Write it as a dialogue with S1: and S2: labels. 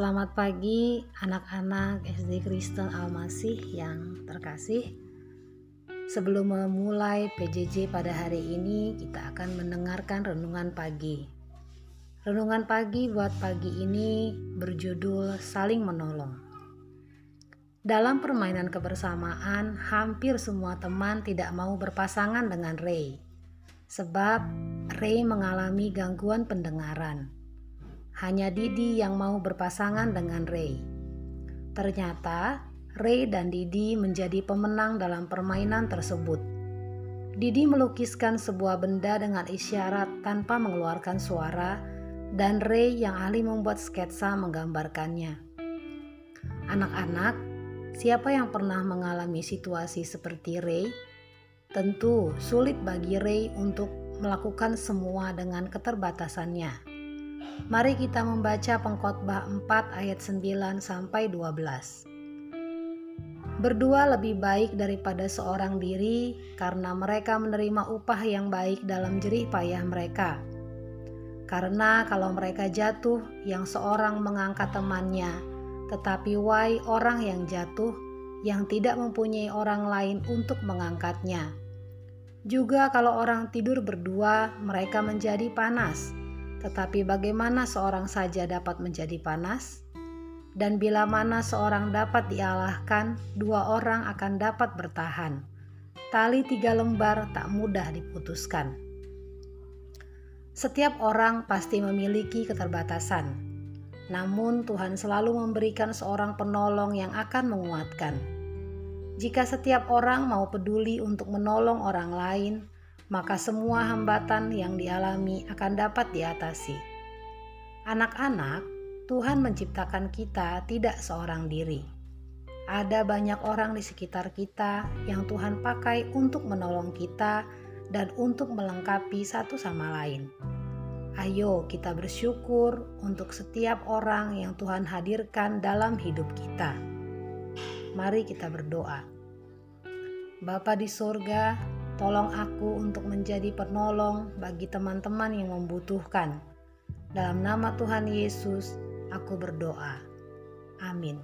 S1: Selamat pagi anak-anak SD Kristen Almasih yang terkasih. Sebelum memulai PJJ pada hari ini, kita akan mendengarkan renungan pagi. Renungan pagi buat pagi ini berjudul Saling Menolong. Dalam permainan kebersamaan, hampir semua teman tidak mau berpasangan dengan Ray. Sebab Ray mengalami gangguan pendengaran hanya Didi yang mau berpasangan dengan Ray. Ternyata Ray dan Didi menjadi pemenang dalam permainan tersebut. Didi melukiskan sebuah benda dengan isyarat tanpa mengeluarkan suara dan Ray yang ahli membuat sketsa menggambarkannya. Anak-anak, siapa yang pernah mengalami situasi seperti Ray? Tentu sulit bagi Ray untuk melakukan semua dengan keterbatasannya. Mari kita membaca pengkhotbah 4 ayat 9 sampai 12. Berdua lebih baik daripada seorang diri karena mereka menerima upah yang baik dalam jerih payah mereka. Karena kalau mereka jatuh, yang seorang mengangkat temannya, tetapi why orang yang jatuh yang tidak mempunyai orang lain untuk mengangkatnya. Juga kalau orang tidur berdua, mereka menjadi panas tetapi bagaimana seorang saja dapat menjadi panas? Dan bila mana seorang dapat dialahkan, dua orang akan dapat bertahan. Tali tiga lembar tak mudah diputuskan. Setiap orang pasti memiliki keterbatasan, namun Tuhan selalu memberikan seorang penolong yang akan menguatkan. Jika setiap orang mau peduli untuk menolong orang lain, maka semua hambatan yang dialami akan dapat diatasi. Anak-anak, Tuhan menciptakan kita tidak seorang diri. Ada banyak orang di sekitar kita yang Tuhan pakai untuk menolong kita dan untuk melengkapi satu sama lain. Ayo kita bersyukur untuk setiap orang yang Tuhan hadirkan dalam hidup kita. Mari kita berdoa. Bapa di sorga, Tolong aku untuk menjadi penolong bagi teman-teman yang membutuhkan. Dalam nama Tuhan Yesus, aku berdoa. Amin.